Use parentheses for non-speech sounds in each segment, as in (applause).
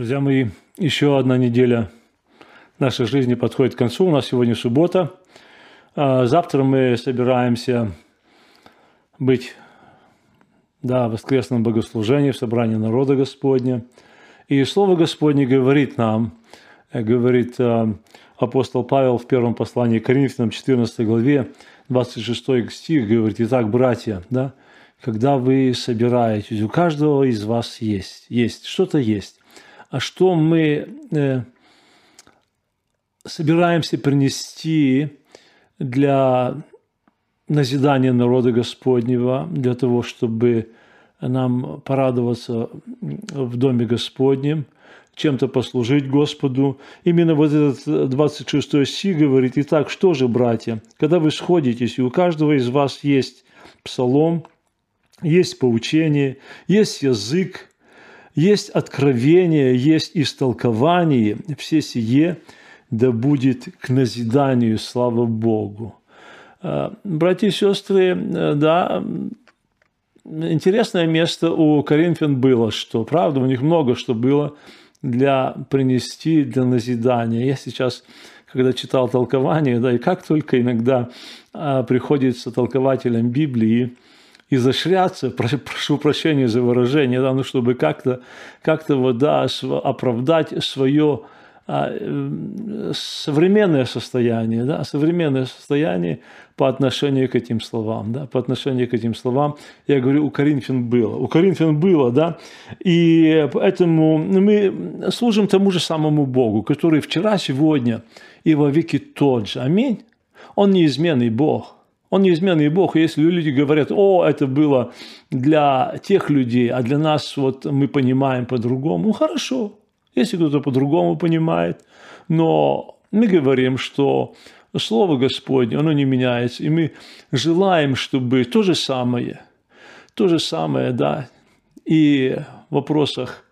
Друзья мои, еще одна неделя нашей жизни подходит к концу. У нас сегодня суббота. А завтра мы собираемся быть да, в воскресном богослужении, в собрании народа Господня. И Слово Господне говорит нам, говорит а, апостол Павел в первом послании к Коринфянам, 14 главе, 26 стих, говорит, «Итак, братья, да, когда вы собираетесь, у каждого из вас есть, есть, что-то есть а что мы э, собираемся принести для назидания народа Господнего, для того, чтобы нам порадоваться в Доме Господнем, чем-то послужить Господу. Именно вот этот 26 стих говорит, «Итак, что же, братья, когда вы сходитесь, и у каждого из вас есть псалом, есть поучение, есть язык, есть откровение, есть истолкование, все сие да будет к назиданию, слава Богу. А, братья и сестры, да, интересное место у Коринфян было, что, правда, у них много что было для принести, для назидания. Я сейчас, когда читал толкование, да, и как только иногда а, приходится толкователям Библии, изощряться, прошу прощения за выражение, да, ну, чтобы как-то как вот, да, оправдать свое а, современное состояние, да, современное состояние по отношению к этим словам, да, по отношению к этим словам, я говорю, у Коринфян было, у Коринфян было, да, и поэтому мы служим тому же самому Богу, который вчера, сегодня и во веки тот же, аминь, Он неизменный Бог – он неизменный Бог. И если люди говорят, о, это было для тех людей, а для нас вот мы понимаем по-другому, ну хорошо, если кто-то по-другому понимает. Но мы говорим, что Слово Господне, оно не меняется. И мы желаем, чтобы то же самое, то же самое, да, и в вопросах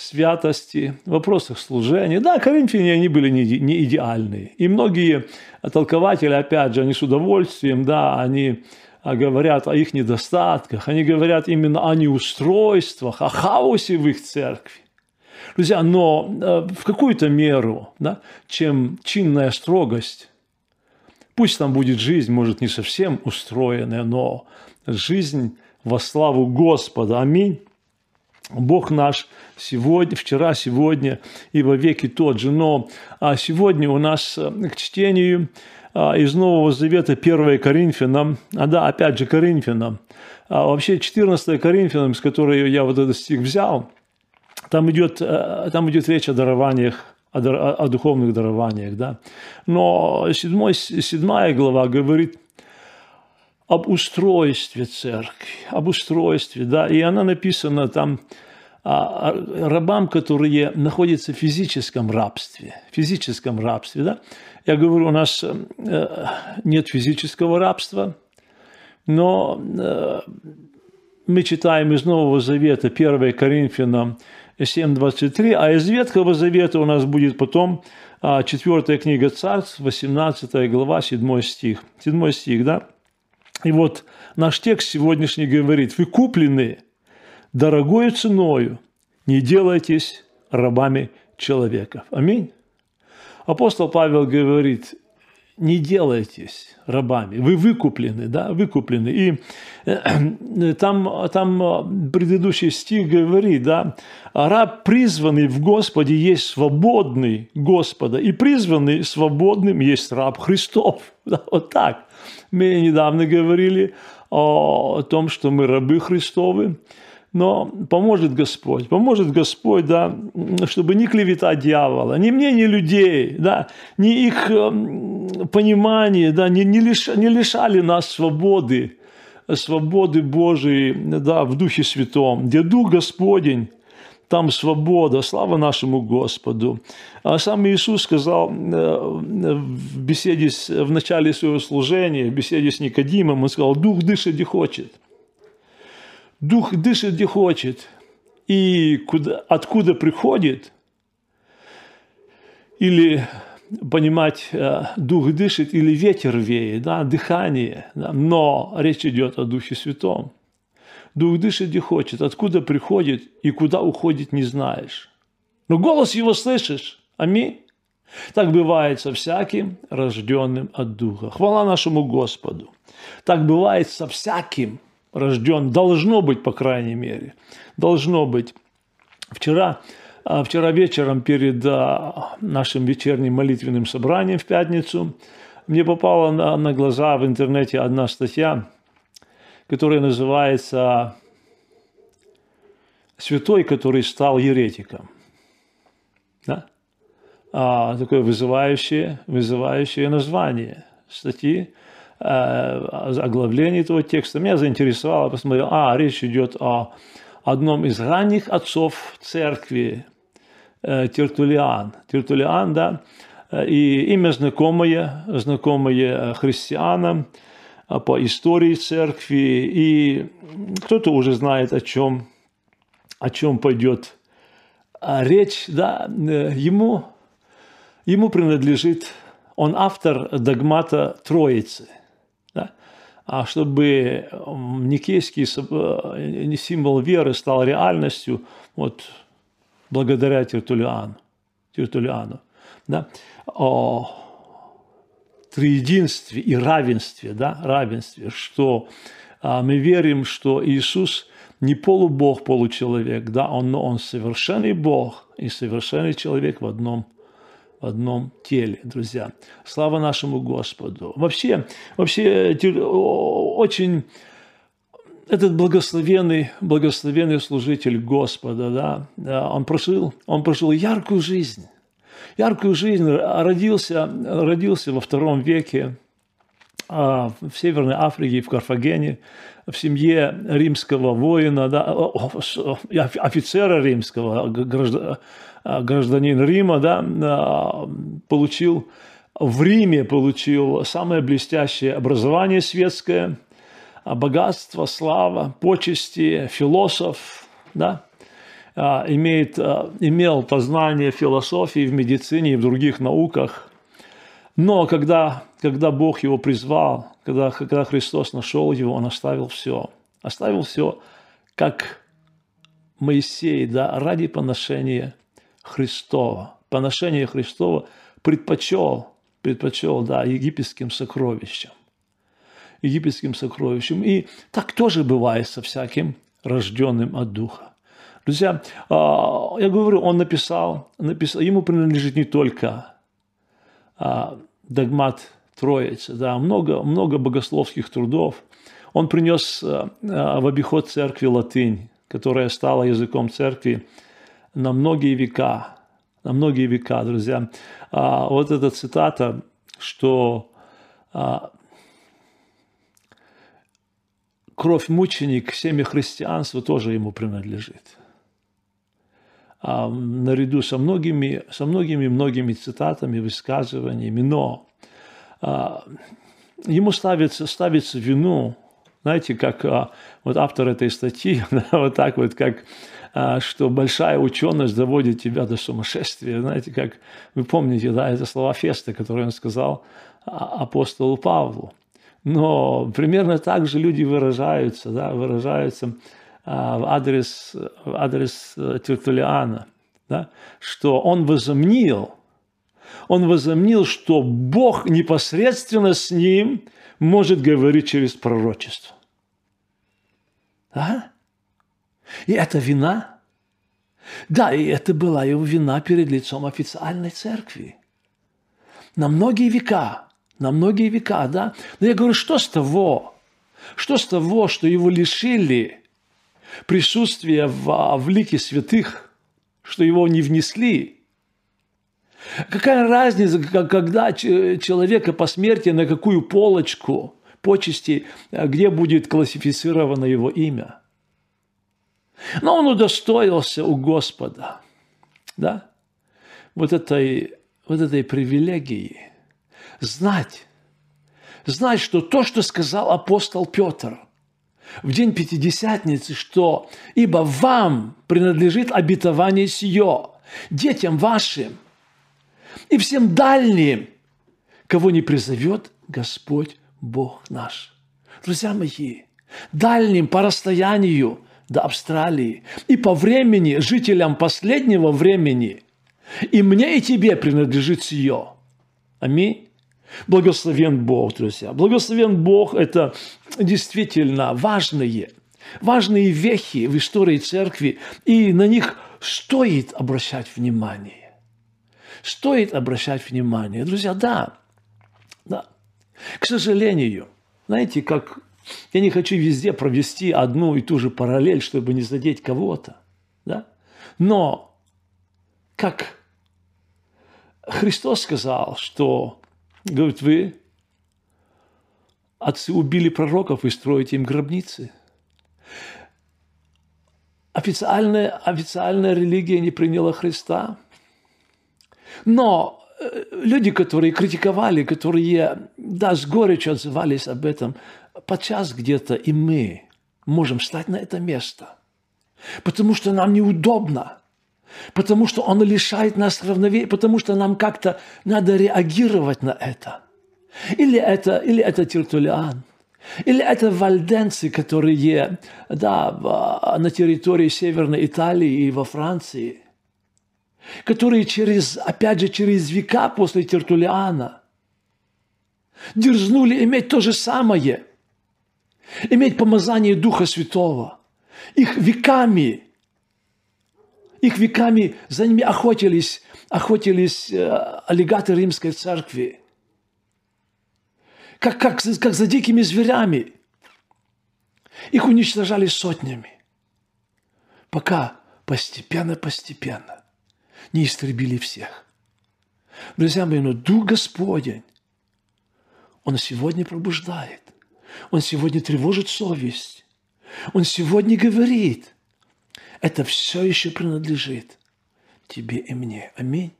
святости, в вопросах служения. Да, коринфяне, они были не, не идеальные. И многие толкователи, опять же, они с удовольствием, да, они а, говорят о их недостатках, они говорят именно о неустройствах, о хаосе в их церкви. Друзья, но э, в какую-то меру, да, чем чинная строгость, пусть там будет жизнь, может, не совсем устроенная, но жизнь во славу Господа. Аминь. Бог наш сегодня, вчера, сегодня и во веки тот же. Но а сегодня у нас э, к чтению а, из Нового Завета 1 Коринфянам, а да, опять же Коринфянам, а вообще 14 Коринфянам, с которой я вот этот стих взял, там идет, э, там идет речь о дарованиях, о, о, духовных дарованиях, да. Но 7, 7 глава говорит об устройстве церкви, об устройстве, да, и она написана там а, а, рабам, которые находятся в физическом рабстве, физическом рабстве, да. Я говорю, у нас э, нет физического рабства, но э, мы читаем из Нового Завета 1 Коринфянам 7.23, а из Ветхого Завета у нас будет потом 4 а, книга Царств, 18 глава, 7 стих. 7 стих, да? И вот наш текст сегодняшний говорит, вы куплены дорогою ценою, не делайтесь рабами человеков. Аминь. Апостол Павел говорит, не делайтесь рабами, вы выкуплены, да, выкуплены. И э, там, там предыдущий стих говорит, да, раб, призванный в Господе, есть свободный Господа, и призванный свободным есть раб Христов. (laughs) Да, вот так. Мы недавно говорили о том, что мы рабы Христовы, но поможет Господь, поможет Господь, да, чтобы не клевета дьявола, ни мне, ни людей, да, ни их эм, понимания, да, не, не, лиш, не лишали нас свободы, свободы Божией, да, в Духе Святом, где Дух Господень, там свобода, слава нашему Господу. А сам Иисус сказал э, в беседе, в начале своего служения, в беседе с Никодимом, он сказал, Дух дышит где хочет. Дух дышит где хочет. И куда, откуда приходит, или понимать, э, дух дышит или ветер веет, да, дыхание, да, но речь идет о Духе – Дух дышит где хочет, откуда приходит и куда уходит, не знаешь. Но голос его слышишь. Аминь. Так бывает со всяким рожденным от Духа. Хвала нашему Господу. Так бывает со всяким рожден. Должно быть, по крайней мере. Должно быть. Вчера, а, вчера вечером перед а, нашим вечерним молитвенным собранием в пятницу мне попала на, на глаза в интернете одна статья, которая называется «Святой, который стал еретиком». Да? А, такое вызывающее, вызывающее название статьи, а, оглавление этого текста. Меня заинтересовало, посмотрел, а, речь идет о одном из ранних отцов церкви, э, Тертулиан. Тертулиан, да, и имя знакомое, знакомое христианам по истории церкви, и кто-то уже знает, о чем, о чем пойдет речь, да, э, ему, ему принадлежит, он автор догмата Троицы, да, а чтобы никейский э, символ веры стал реальностью, вот благодаря Тертулиану, Тертулиану да, триединстве и равенстве, да, равенстве, что а, мы верим, что Иисус не полубог, получеловек, да, он, он совершенный Бог и совершенный человек в одном в одном теле, друзья. Слава нашему Господу. Вообще, вообще очень этот благословенный, благословенный служитель Господа, да, он прожил, он прожил яркую жизнь яркую жизнь, родился, родился во втором веке а, в Северной Африке, в Карфагене, в семье римского воина, да, офицера римского, гражданин Рима, да, а, получил в Риме получил самое блестящее образование светское, богатство, слава, почести, философ, да, а, имеет, а, имел познание философии в медицине и в других науках. Но когда, когда Бог его призвал, когда, когда Христос нашел его, он оставил все. Оставил все, как Моисей, да, ради поношения Христова. Поношение Христова предпочел, предпочел, да, египетским сокровищам. Египетским сокровищам. И так тоже бывает со всяким рожденным от Духа. Друзья, а, я говорю, он написал, написал ему принадлежит не только а, догмат Троицы, да, много, много богословских трудов. Он принес а, в обиход церкви латынь, которая стала языком церкви на многие века, на многие века, друзья. Вот эта цитата, что кровь мученик, семя христианства тоже ему принадлежит наряду со многими, со многими, многими цитатами, высказываниями, но а, ему ставится, ставится вину, знаете, как а, вот автор этой статьи, (laughs) вот так вот, как а, что большая ученость доводит тебя до сумасшествия, знаете, как вы помните, да, это слова Феста, которые он сказал а, апостолу Павлу. Но примерно так же люди выражаются, да, выражаются а, в адрес, в адрес э, Тертулиана, да, что он возомнил, он возомнил, что Бог непосредственно с ним может говорить через пророчество. А? И это вина? Да, и это была его вина перед лицом официальной церкви. На многие века, на многие века, да. Но я говорю, что с того? Что с того, что его лишили присутствие в, в лике святых, что его не внесли. Какая разница, когда человека по смерти на какую полочку почести, где будет классифицировано его имя. Но он удостоился у Господа, да, вот этой, вот этой привилегии знать, знать, что то, что сказал апостол Петр – в день Пятидесятницы, что «Ибо вам принадлежит обетование сие, детям вашим и всем дальним, кого не призовет Господь Бог наш». Друзья мои, дальним по расстоянию, до Австралии. И по времени, жителям последнего времени, и мне, и тебе принадлежит сие. Аминь. Благословен Бог, друзья. Благословен Бог – это действительно важные, важные вехи в истории церкви, и на них стоит обращать внимание. Стоит обращать внимание. Друзья, да, да. К сожалению, знаете, как я не хочу везде провести одну и ту же параллель, чтобы не задеть кого-то. Да? Но как Христос сказал, что, говорит, вы, отцы убили пророков и строите им гробницы. Официальная, официальная религия не приняла Христа. Но э, люди, которые критиковали, которые, да, с горечью отзывались об этом, подчас где-то и мы можем встать на это место, потому что нам неудобно, потому что оно лишает нас равновесия, потому что нам как-то надо реагировать на это. Или это, или это Тертулиан, или это вальденцы, которые да, на территории Северной Италии и во Франции, которые через, опять же, через века после Тертулиана дерзнули иметь то же самое – иметь помазание Духа Святого. Их веками, их веками за ними охотились, охотились э, аллигаты римской церкви. Как, как, как за дикими зверями. Их уничтожали сотнями. Пока постепенно-постепенно не истребили всех. Друзья мои, но Дух Господень, Он сегодня пробуждает. Он сегодня тревожит совесть. Он сегодня говорит, это все еще принадлежит тебе и мне. Аминь.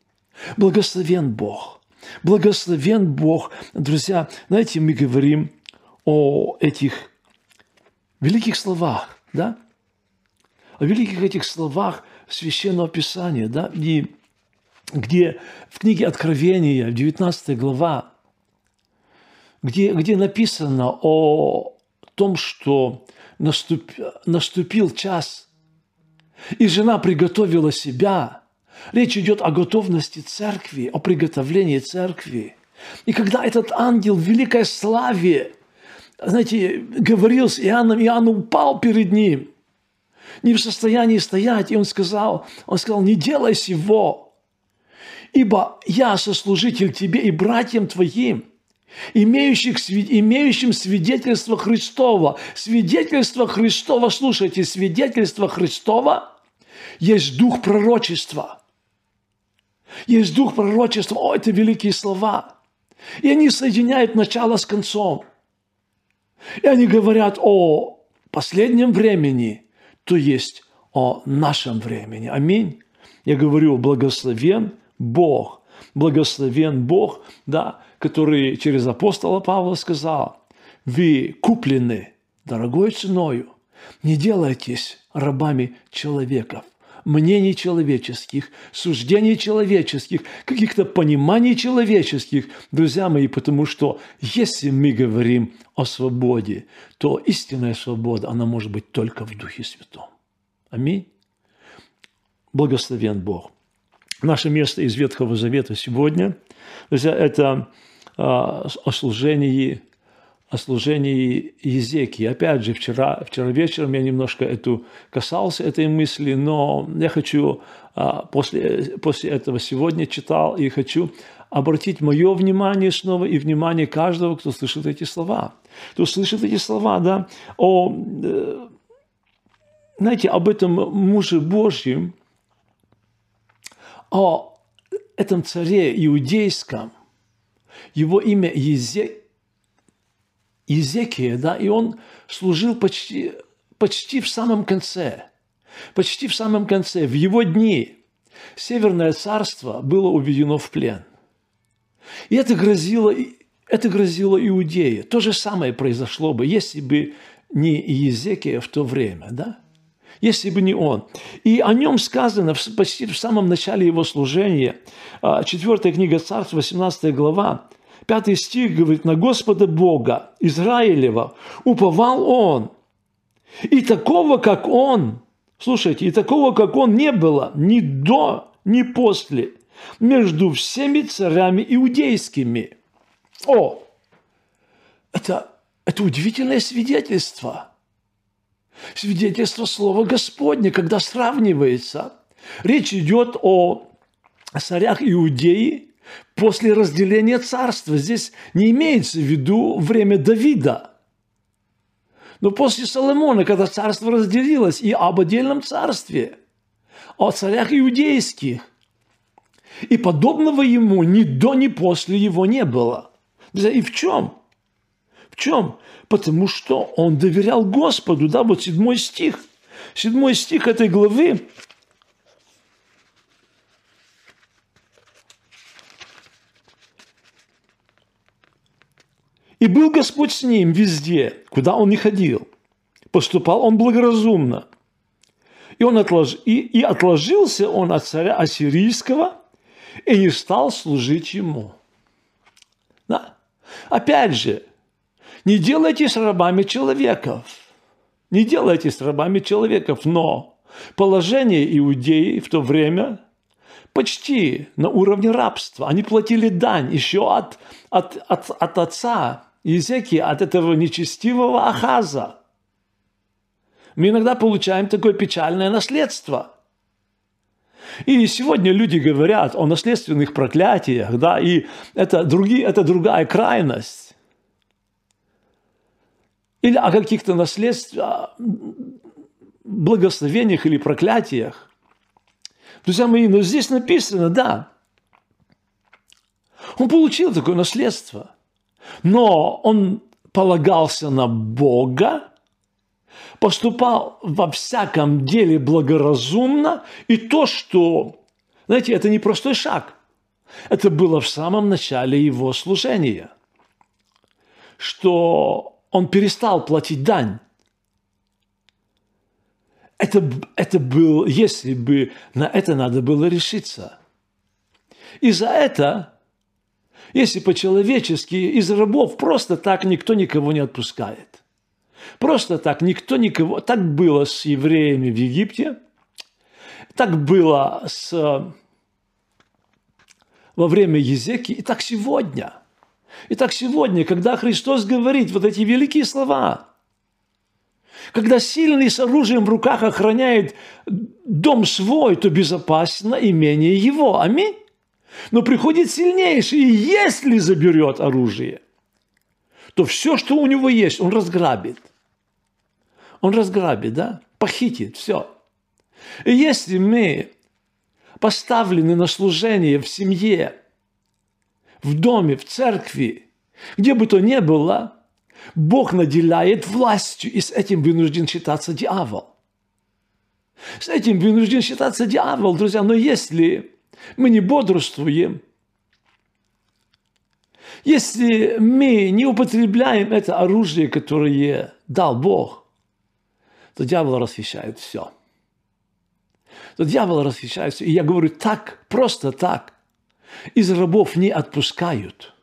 Благословен Бог. Благословен Бог. Друзья, знаете, мы говорим о этих великих словах, да? О великих этих словах Священного Писания, да? И где в книге Откровения, 19 глава, где, где написано о том, что наступ, наступил час, и жена приготовила себя. Речь идет о готовности церкви, о приготовлении церкви. И когда этот ангел в великой славе, знаете, говорил с Иоанном, Иоанн упал перед ним, не в состоянии стоять, и он сказал, он сказал, не делай сего, ибо я сослужитель тебе и братьям твоим, имеющих, имеющим свидетельство Христова. Свидетельство Христова, слушайте, свидетельство Христова есть дух пророчества. Есть дух пророчества. О, это великие слова. И они соединяют начало с концом. И они говорят о последнем времени, то есть о нашем времени. Аминь. Я говорю, благословен Бог. Благословен Бог, да, который через апостола Павла сказал, вы куплены дорогой ценою, не делайтесь рабами человеков, мнений человеческих, суждений человеческих, каких-то пониманий человеческих, друзья мои, потому что если мы говорим о свободе, то истинная свобода, она может быть только в Духе Святом. Аминь. Благословен Бог. Наше место из Ветхого Завета сегодня, друзья, это о служении, о служении Езеки. Опять же, вчера, вчера вечером я немножко эту, касался этой мысли, но я хочу а, после, после этого сегодня читал и хочу обратить мое внимание снова и внимание каждого, кто слышит эти слова. Кто слышит эти слова, да, о, э, знаете, об этом муже Божьем, о этом царе иудейском, его имя Езе... Езекия, да, и он служил почти, почти в самом конце. Почти в самом конце, в его дни, Северное царство было уведено в плен. И это грозило, это грозило Иудее. То же самое произошло бы, если бы не Езекия в то время, да? если бы не он. И о нем сказано почти в самом начале его служения, 4 а, книга Царств, 18 глава, 5 стих говорит, «На Господа Бога Израилева уповал он, И такого, как он, слушайте, и такого, как он, не было ни до, ни после между всеми царями иудейскими. О, это, это удивительное свидетельство. Свидетельство Слова Господня, когда сравнивается. Речь идет о царях Иудеи после разделения царства. Здесь не имеется в виду время Давида. Но после Соломона, когда царство разделилось, и об отдельном царстве, о царях иудейских, и подобного ему ни до, ни после его не было. И в чем? В чем? Потому что он доверял Господу. Да, вот седьмой стих. Седьмой стих этой главы И был Господь с ним везде, куда он не ходил. Поступал он благоразумно. И, он отлож... и, и отложился он от царя Ассирийского и не стал служить ему. Да. Опять же, не делайте с рабами человеков. Не делайте с рабами человеков, но положение иудеи в то время почти на уровне рабства. Они платили дань еще от, от, от, от отца Езеки, от этого нечестивого Ахаза. Мы иногда получаем такое печальное наследство – и сегодня люди говорят о наследственных проклятиях, да, и это, другие, это другая крайность. Или о каких-то наследствах, благословениях или проклятиях. Друзья мои, но здесь написано, да, он получил такое наследство, но он полагался на Бога, поступал во всяком деле благоразумно, и то, что, знаете, это не простой шаг, это было в самом начале его служения, что он перестал платить дань. Это, это был, если бы на это надо было решиться. И за это, если по-человечески, из рабов просто так никто никого не отпускает. Просто так, никто никого... Так было с евреями в Египте, так было с... во время Езеки, и так сегодня. И так сегодня, когда Христос говорит вот эти великие слова, когда сильный с оружием в руках охраняет дом свой, то безопасно имение его. Аминь. Но приходит сильнейший, и если заберет оружие, то все, что у него есть, он разграбит. Он разграбит, да? Похитит, все. И если мы поставлены на служение в семье, в доме, в церкви, где бы то ни было, Бог наделяет властью, и с этим вынужден считаться дьявол. С этим вынужден считаться дьявол, друзья. Но если мы не бодрствуем, если мы не употребляем это оружие, которое дал Бог, то дьявол расхищает все. То дьявол расхищает все. И я говорю, так, просто так. Из рабов не отпускают.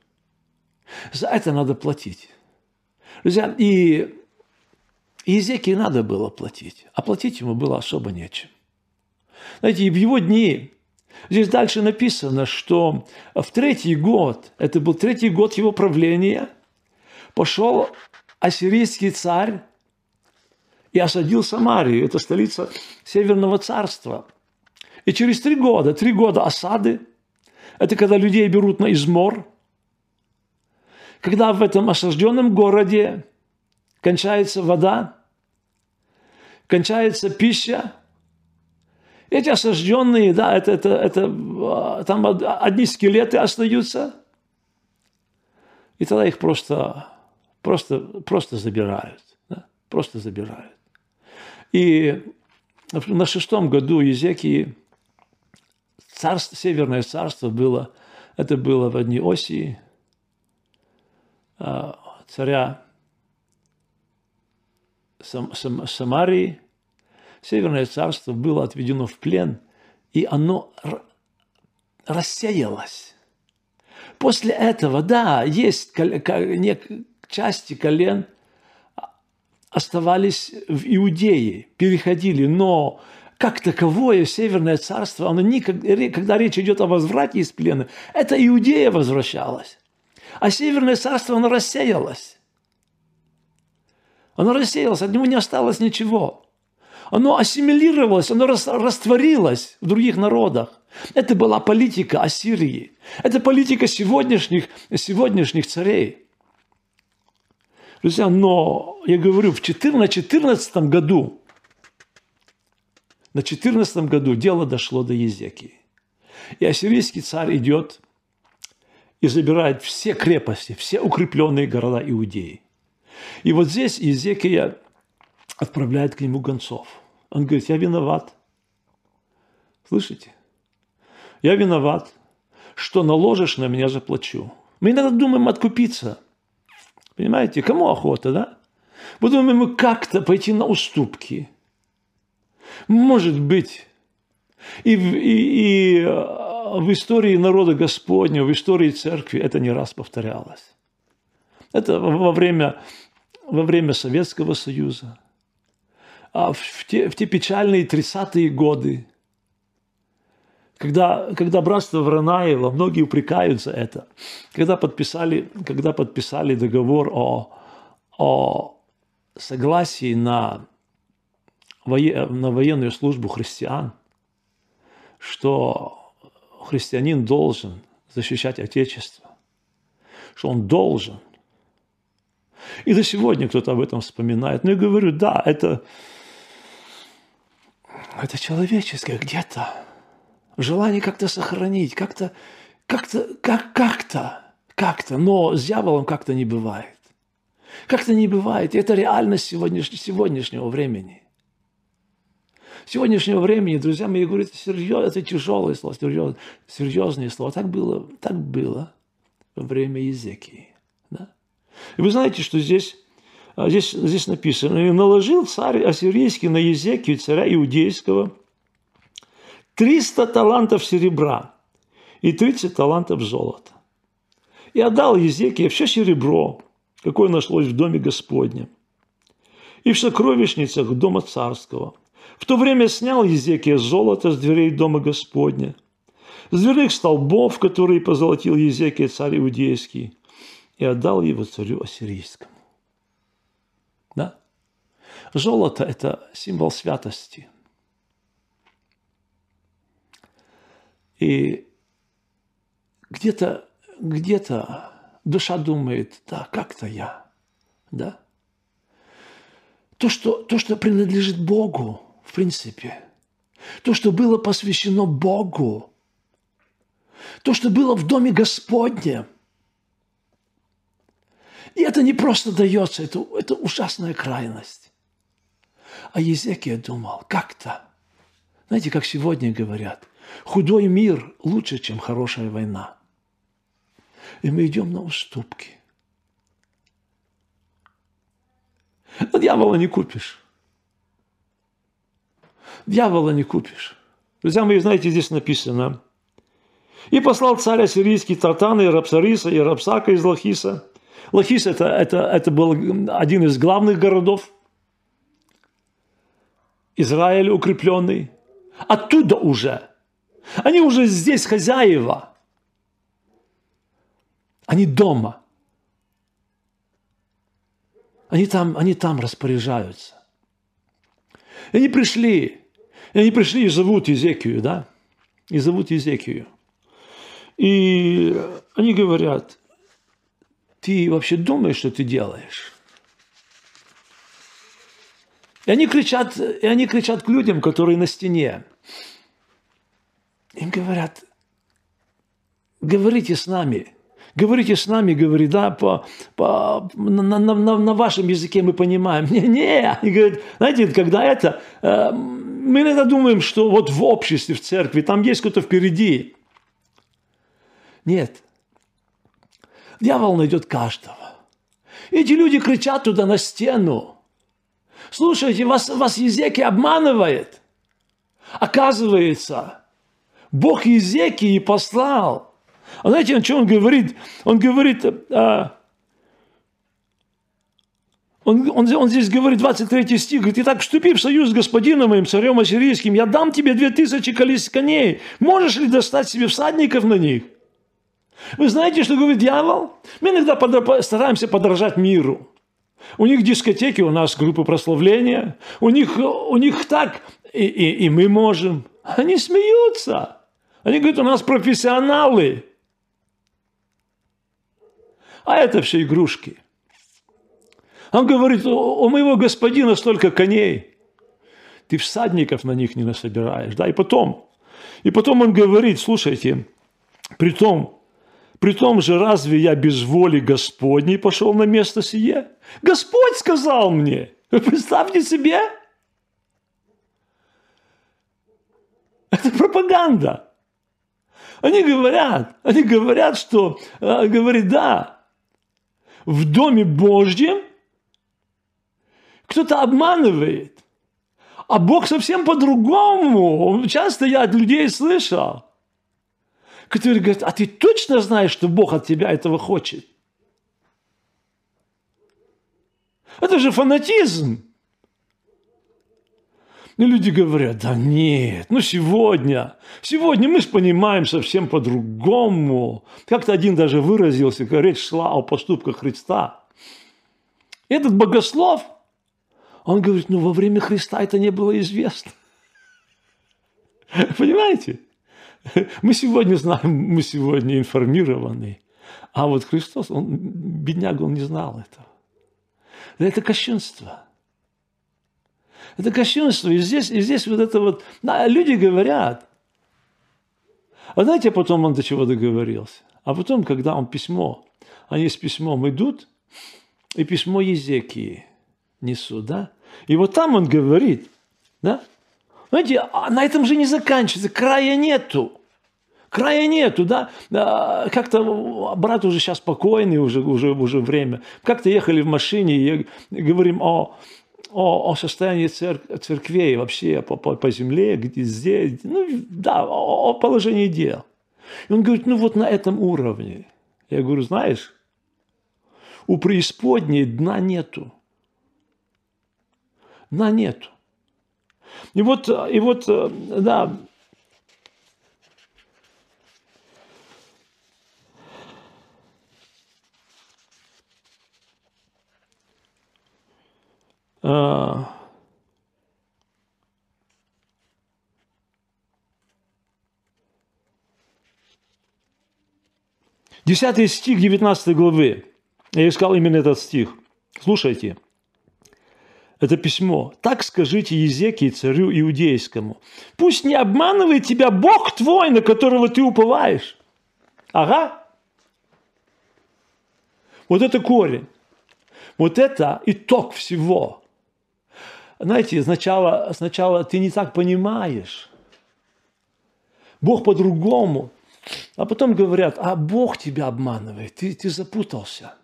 За это надо платить. Друзья, и Езеке надо было платить, а платить ему было особо нечем. Знаете, и в его дни, здесь дальше написано, что в третий год, это был третий год его правления, пошел ассирийский царь и осадил Самарию, это столица Северного царства. И через три года, три года осады, это когда людей берут на измор, когда в этом осажденном городе кончается вода, кончается пища, эти осажденные, да, это, это, это, там одни скелеты остаются, и тогда их просто, просто, просто забирают, да, просто забирают. И на шестом году Езекии царство, Северное царство было, это было в одни оси а, царя Сам, Сам, Самарии. Северное царство было отведено в плен, и оно рассеялось. После этого, да, есть части колен – оставались в Иудее, переходили, но как таковое Северное царство, оно никогда, когда речь идет о возврате из плена, это Иудея возвращалась. А Северное царство, оно рассеялось. Оно рассеялось, от него не осталось ничего. Оно ассимилировалось, оно растворилось в других народах. Это была политика Ассирии. Это политика сегодняшних, сегодняшних царей. Друзья, но я говорю, в 14, 14 году, на 14 году дело дошло до Езекии. И ассирийский царь идет и забирает все крепости, все укрепленные города Иудеи. И вот здесь Езекия отправляет к нему гонцов. Он говорит, я виноват. Слышите? Я виноват, что наложишь на меня заплачу. Мы иногда думаем откупиться. Понимаете, кому охота, да? Мы думаем, мы как-то пойти на уступки. Может быть. И, и, и э, в истории народа Господня, в истории церкви это не раз повторялось. Это во время, во время Советского Союза, а в те, в те печальные 30-е годы, когда, когда братство Вранаева, многие упрекают за это, когда подписали, когда подписали договор о, о согласии на, на военную службу христиан, что христианин должен защищать Отечество, что он должен. И до сегодня кто-то об этом вспоминает. Но я говорю, да, это, это человеческое где-то. Желание как-то сохранить, как-то, как-то, как, как-то, как-то. Но с дьяволом как-то не бывает. Как-то не бывает. И это реальность сегодняшнего, сегодняшнего времени. Сегодняшнего времени, друзья мои, говорят, серьез, это тяжелые слова, серьез, серьезные слова. Так было, так было во время Езекии. Да? И вы знаете, что здесь здесь, здесь написано, «И наложил царь ассирийский на Езекию, царя иудейского, 300 талантов серебра и 30 талантов золота. И отдал Езекия все серебро, какое нашлось в доме Господнем, и в сокровищницах дома царского. В то время снял Езекия золото с дверей дома Господня, с дверных столбов, которые позолотил Езекия царь Иудейский, и отдал его царю Ассирийскому. Золото – это символ святости. И где-то где душа думает, да, как-то я, да. То что, то, что принадлежит Богу, в принципе, то, что было посвящено Богу, то, что было в Доме Господнем. И это не просто дается, это, это ужасная крайность. А Езекия думал, как-то. Знаете, как сегодня говорят, худой мир лучше, чем хорошая война. И мы идем на уступки. Но дьявола не купишь. Дьявола не купишь. Друзья мои, знаете, здесь написано. И послал царь ассирийский Татана и Рапсариса, и Рапсака из Лахиса. Лахис это, это, это был один из главных городов Израиль укрепленный. Оттуда уже. Они уже здесь хозяева. Они дома. Они там, они там распоряжаются. И они пришли. И они пришли и зовут Езекию, да? И зовут Езекию. И они говорят, ты вообще думаешь, что ты делаешь? И они кричат, и они кричат к людям, которые на стене. Им говорят, говорите с нами. Говорите с нами, говорит, да, по, по, на, на, на, на вашем языке мы понимаем. (laughs) Не, не. И говорят, знаете, когда это, э, мы иногда думаем, что вот в обществе, в церкви, там есть кто-то впереди. Нет. Дьявол найдет каждого. Эти люди кричат туда на стену. Слушайте, вас, вас Езеки обманывает. Оказывается, Бог Езекии послал. А знаете, о чем он говорит? Он говорит, а, Он, он, он здесь говорит, 23 стих, говорит, «Итак, вступи в союз с господином моим, царем ассирийским, я дам тебе две тысячи колес коней. Можешь ли достать себе всадников на них?» Вы знаете, что говорит дьявол? Мы иногда подо- стараемся подражать миру. У них дискотеки, у нас группы прославления. У них, у них так, и, и, и мы можем. Они смеются. Они говорят, у нас профессионалы. А это все игрушки – он говорит, у моего господина столько коней. Ты всадников на них не насобираешь. Да? И потом, и потом он говорит, слушайте, при том, при том же разве я без воли Господней пошел на место сие? Господь сказал мне. Представьте себе. Это пропаганда. Они говорят, они говорят, что, э, говорит, да, в Доме Божьем кто-то обманывает. А Бог совсем по-другому. Часто я от людей слышал, которые говорят, а ты точно знаешь, что Бог от тебя этого хочет? Это же фанатизм. И люди говорят, да нет, ну сегодня, сегодня мы же понимаем совсем по-другому. Как-то один даже выразился, когда речь шла о поступках Христа. Этот богослов – он говорит, ну во время Христа это не было известно. (laughs) Понимаете? (laughs) Мы сегодня знаем, мы сегодня информированы. А вот Христос, он, бедняга, он не знал этого. Это кощунство. Это кощунство. И здесь, и здесь вот это вот... Люди говорят. А знаете, потом он до чего договорился? А потом, когда он письмо, они с письмом идут, и письмо Езекии несут, да? И вот там он говорит, да? Знаете, а на этом же не заканчивается, края нету. Края нету, да? Как-то брат уже сейчас спокойный, уже, уже, уже время. Как-то ехали в машине и говорим о, о, о состоянии цер, церквей вообще по, по, по земле, где здесь, ну да, о, о положении дел. И он говорит, ну вот на этом уровне. Я говорю, знаешь, у преисподней дна нету дна нету. И вот, и вот, да, Десятый стих 19 главы. Я искал именно этот стих. Слушайте это письмо. Так скажите Езекии, царю иудейскому. Пусть не обманывает тебя Бог твой, на которого ты уповаешь. Ага. Вот это корень. Вот это итог всего. Знаете, сначала, сначала ты не так понимаешь. Бог по-другому. А потом говорят, а Бог тебя обманывает, ты, ты запутался.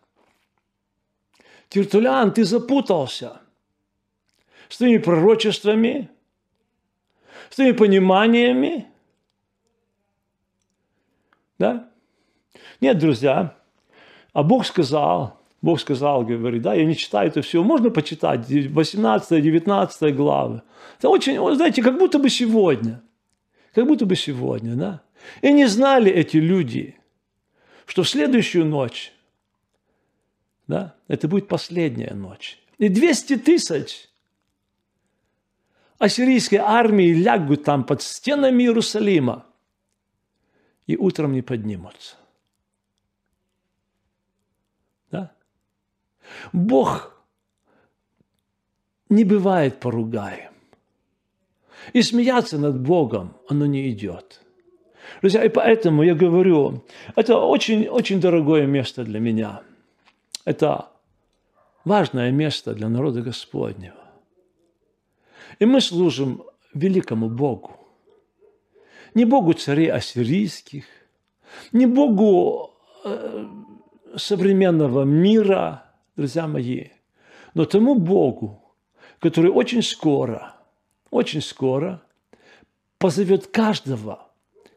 Тертулян, ты запутался с твоими пророчествами, с твоими пониманиями. Да? Нет, друзья, а Бог сказал, Бог сказал, говорит, да, я не читаю это все, можно почитать, 18-19 главы. Это очень, знаете, как будто бы сегодня, как будто бы сегодня, да. И не знали эти люди, что в следующую ночь, да, это будет последняя ночь. И 200 тысяч ассирийской армии лягут там под стенами Иерусалима и утром не поднимутся. Да? Бог не бывает поругаем. И смеяться над Богом оно не идет. Друзья, и поэтому я говорю, это очень, очень дорогое место для меня. Это важное место для народа Господнего. И мы служим великому Богу. Не Богу царей ассирийских, не Богу э, современного мира, друзья мои, но тому Богу, который очень скоро, очень скоро позовет каждого,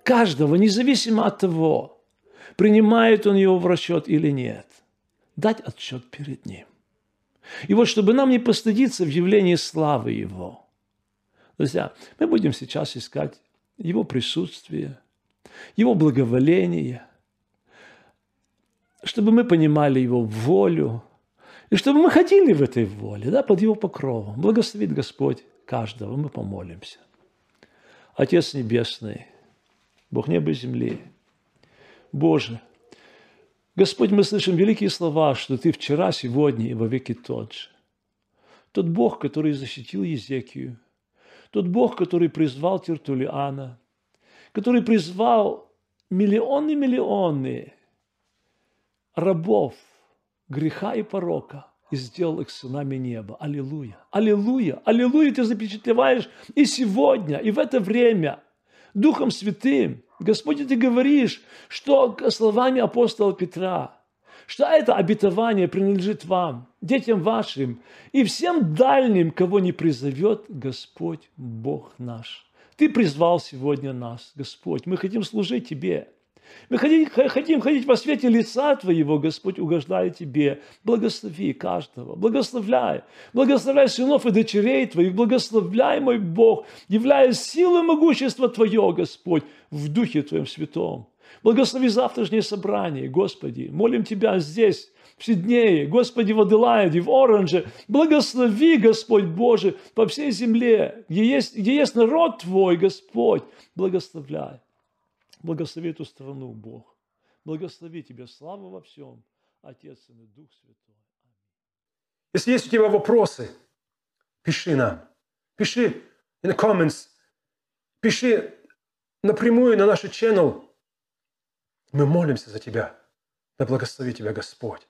каждого, независимо от того, принимает он его в расчет или нет, дать отчет перед ним. И вот чтобы нам не постыдиться в явлении славы Его, друзья, мы будем сейчас искать Его присутствие, Его благоволение, чтобы мы понимали Его волю, и чтобы мы ходили в этой воле, да, под Его покровом. Благословит Господь каждого, мы помолимся. Отец Небесный, Бог неба и земли, Боже, Господь, мы слышим великие слова, что Ты вчера, сегодня и во веки тот же. Тот Бог, который защитил Езекию, тот Бог, который призвал Тертулиана, который призвал миллионы-миллионы рабов греха и порока и сделал их сынами неба. Аллилуйя! Аллилуйя! Аллилуйя! Ты запечатлеваешь и сегодня, и в это время Духом Святым. Господи, Ты говоришь, что словами апостола Петра, что это обетование принадлежит вам, детям вашим и всем дальним, кого не призовет Господь Бог наш. Ты призвал сегодня нас, Господь. Мы хотим служить Тебе. Мы хотим, ходить по свете лица Твоего, Господь, угождая Тебе. Благослови каждого, благословляй. Благословляй сынов и дочерей Твоих, благословляй, мой Бог, являя силу и могущество Твое, Господь, в Духе Твоем Святом. Благослови завтрашнее собрание, Господи. Молим Тебя здесь, в Сиднее, Господи, в Аделаиде, в Оранже. Благослови, Господь Боже, по всей земле, где есть, где есть народ Твой, Господь. Благословляй. Благослови эту страну, Бог. Благослови Тебя. Слава во всем. Отец и Дух Святой. Если есть у тебя вопросы, пиши нам. Пиши in the comments. Пиши напрямую на наш channel. Мы молимся за тебя. Да благослови тебя Господь.